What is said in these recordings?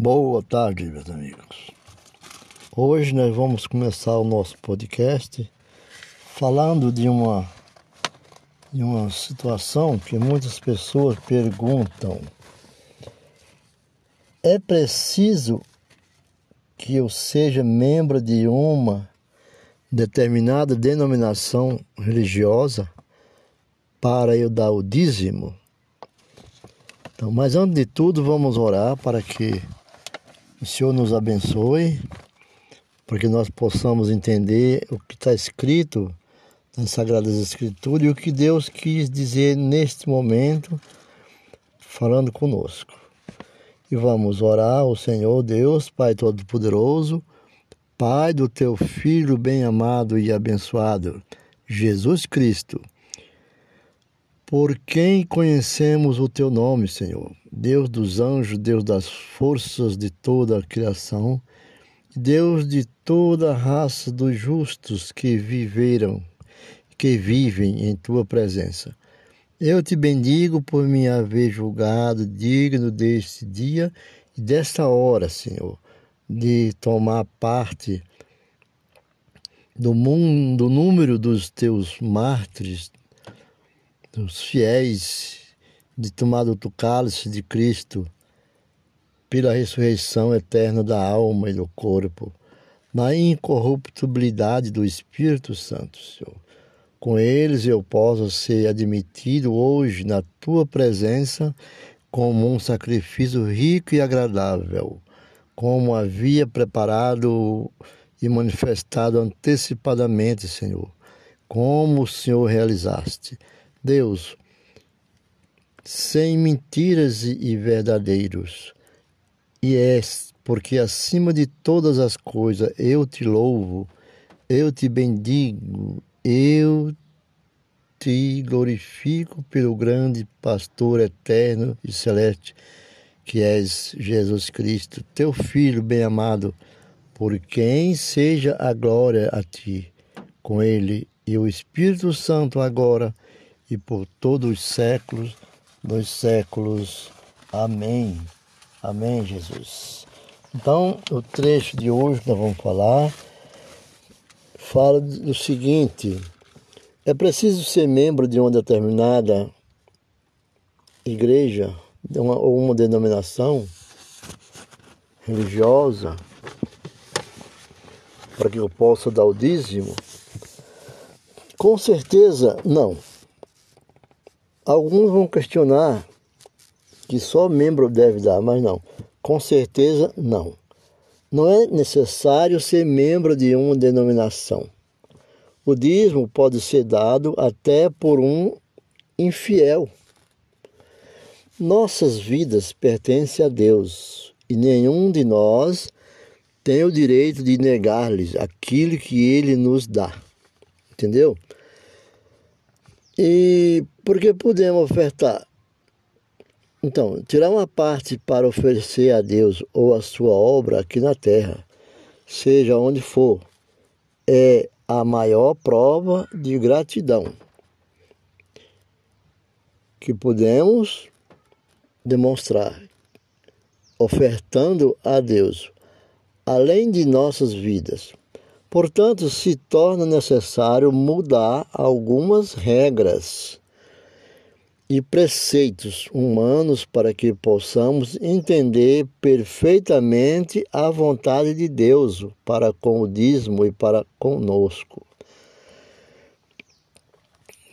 Boa tarde, meus amigos. Hoje nós vamos começar o nosso podcast falando de uma, de uma situação que muitas pessoas perguntam: é preciso que eu seja membro de uma determinada denominação religiosa para eu dar o dízimo? Então, mas antes de tudo, vamos orar para que o Senhor nos abençoe, para que nós possamos entender o que está escrito nas Sagradas Escrituras e o que Deus quis dizer neste momento, falando conosco. E vamos orar ao Senhor Deus, Pai Todo-Poderoso, Pai do teu Filho bem-amado e abençoado, Jesus Cristo por quem conhecemos o teu nome, Senhor, Deus dos anjos, Deus das forças de toda a criação, Deus de toda a raça dos justos que viveram, que vivem em tua presença. Eu te bendigo por me haver julgado digno deste dia e desta hora, Senhor, de tomar parte do mundo, do número dos teus mártires, dos fiéis de tomar do cálice de Cristo pela ressurreição eterna da alma e do corpo, na incorruptibilidade do Espírito Santo, Senhor. Com eles eu posso ser admitido hoje na tua presença como um sacrifício rico e agradável, como havia preparado e manifestado antecipadamente, Senhor, como o Senhor realizaste. Deus, sem mentiras e verdadeiros, e é porque acima de todas as coisas eu te louvo, eu te bendigo, eu te glorifico pelo grande pastor eterno e celeste que és Jesus Cristo, teu Filho bem-amado, por quem seja a glória a ti, com ele e o Espírito Santo agora e por todos os séculos dos séculos. Amém. Amém, Jesus. Então, o trecho de hoje que nós vamos falar fala do seguinte: é preciso ser membro de uma determinada igreja uma, ou uma denominação religiosa para que eu possa dar o dízimo? Com certeza, não. Alguns vão questionar que só membro deve dar, mas não. Com certeza, não. Não é necessário ser membro de uma denominação. O dízimo pode ser dado até por um infiel. Nossas vidas pertencem a Deus e nenhum de nós tem o direito de negar-lhes aquilo que Ele nos dá. Entendeu? E porque podemos ofertar? Então, tirar uma parte para oferecer a Deus ou a sua obra aqui na terra, seja onde for, é a maior prova de gratidão que podemos demonstrar, ofertando a Deus, além de nossas vidas. Portanto, se torna necessário mudar algumas regras e preceitos humanos para que possamos entender perfeitamente a vontade de Deus para com o dízimo e para conosco.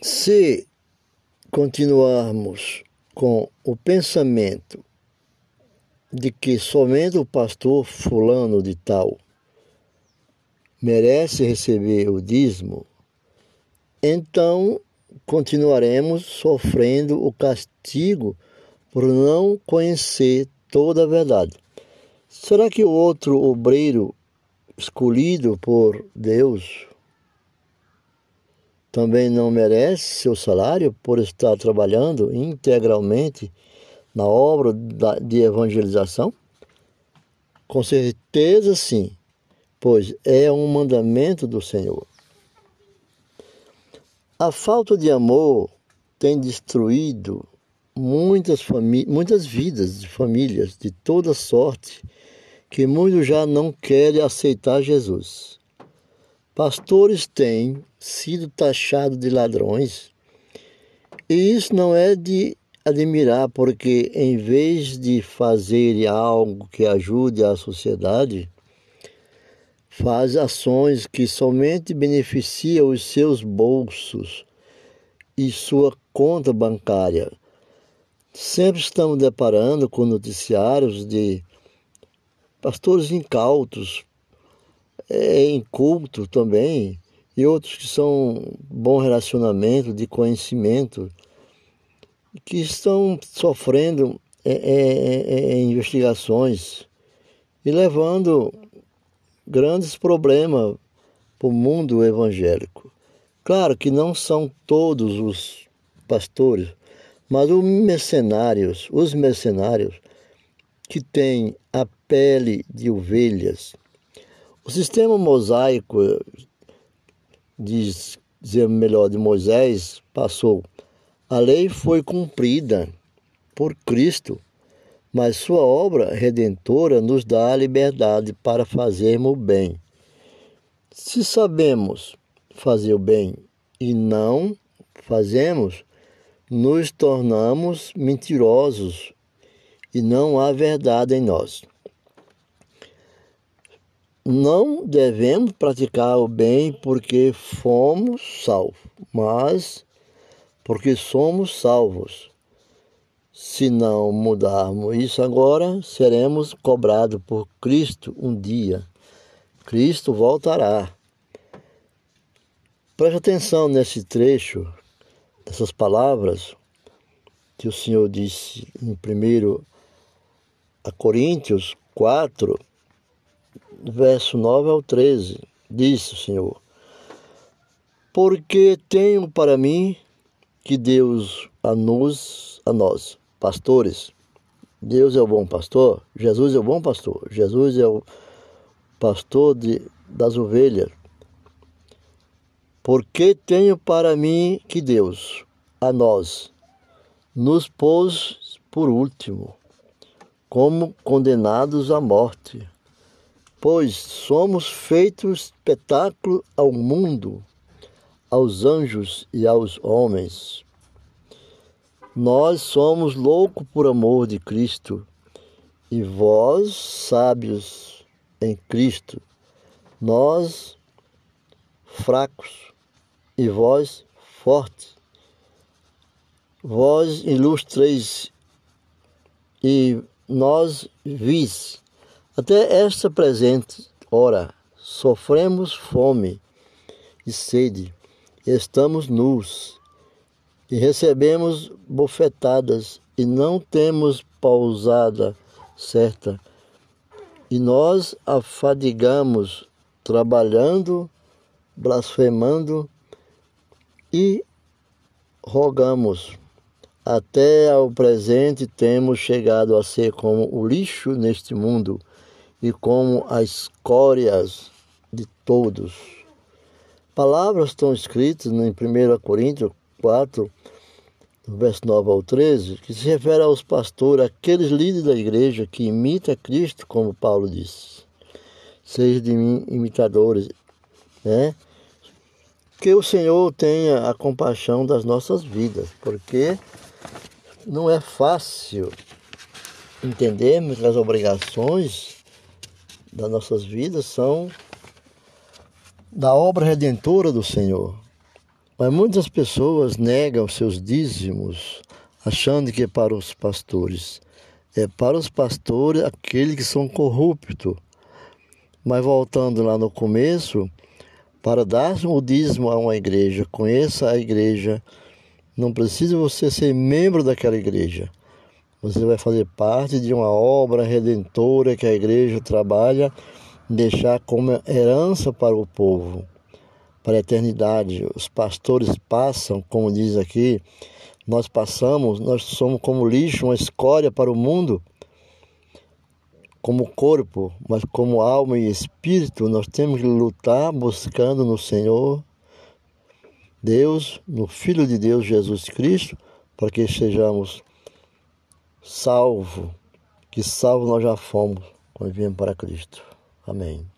Se continuarmos com o pensamento de que somente o pastor fulano de tal merece receber o dízimo, então continuaremos sofrendo o castigo por não conhecer toda a verdade. Será que o outro obreiro escolhido por Deus também não merece seu salário por estar trabalhando integralmente na obra de evangelização? Com certeza sim pois é um mandamento do Senhor. A falta de amor tem destruído muitas, muitas vidas de famílias de toda sorte que muitos já não querem aceitar Jesus. Pastores têm sido taxados de ladrões, e isso não é de admirar, porque em vez de fazer algo que ajude a sociedade, faz ações que somente beneficiam os seus bolsos e sua conta bancária. Sempre estamos deparando com noticiários de pastores incautos, é, incultos também, e outros que são bom relacionamento, de conhecimento, que estão sofrendo é, é, é investigações e levando grandes problemas para o mundo evangélico. Claro que não são todos os pastores, mas os mercenários, os mercenários que têm a pele de ovelhas. O sistema mosaico, diz, dizer melhor, de Moisés, passou. A lei foi cumprida por Cristo mas sua obra redentora nos dá a liberdade para fazermos o bem. Se sabemos fazer o bem e não fazemos, nos tornamos mentirosos e não há verdade em nós. Não devemos praticar o bem porque fomos salvos, mas porque somos salvos. Se não mudarmos isso agora, seremos cobrados por Cristo um dia. Cristo voltará. Preste atenção nesse trecho, dessas palavras que o Senhor disse em 1 Coríntios 4, verso 9 ao 13. Disse o Senhor: Porque tenho para mim que Deus a nos, a nós, pastores. Deus é o bom pastor, Jesus é o bom pastor, Jesus é o pastor de, das ovelhas. Porque tenho para mim que Deus, a nós, nos pôs por último, como condenados à morte, pois somos feitos espetáculo ao mundo, aos anjos e aos homens. Nós somos loucos por amor de Cristo, e vós, sábios em Cristo, nós, fracos, e vós, fortes. Vós ilustreis e nós vis. Até esta presente hora sofremos fome e sede, estamos nus e recebemos bofetadas e não temos pausada certa. E nós afadigamos trabalhando, blasfemando e rogamos. Até ao presente temos chegado a ser como o lixo neste mundo e como as escórias de todos. Palavras estão escritas em 1 Coríntios 4, verso 9 ao 13, que se refere aos pastores, aqueles líderes da igreja que imitam Cristo, como Paulo disse. Sejam de mim imitadores, né? Que o Senhor tenha a compaixão das nossas vidas, porque não é fácil entendermos que as obrigações das nossas vidas são da obra redentora do Senhor. Mas muitas pessoas negam seus dízimos, achando que é para os pastores. É para os pastores aqueles que são corruptos. Mas voltando lá no começo, para dar o dízimo a uma igreja, conheça a igreja. Não precisa você ser membro daquela igreja. Você vai fazer parte de uma obra redentora que a igreja trabalha, deixar como herança para o povo para a eternidade. Os pastores passam, como diz aqui, nós passamos, nós somos como lixo, uma escória para o mundo, como corpo, mas como alma e espírito, nós temos que lutar buscando no Senhor Deus, no Filho de Deus Jesus Cristo, para que sejamos salvo, que salvo nós já fomos quando viemos para Cristo. Amém.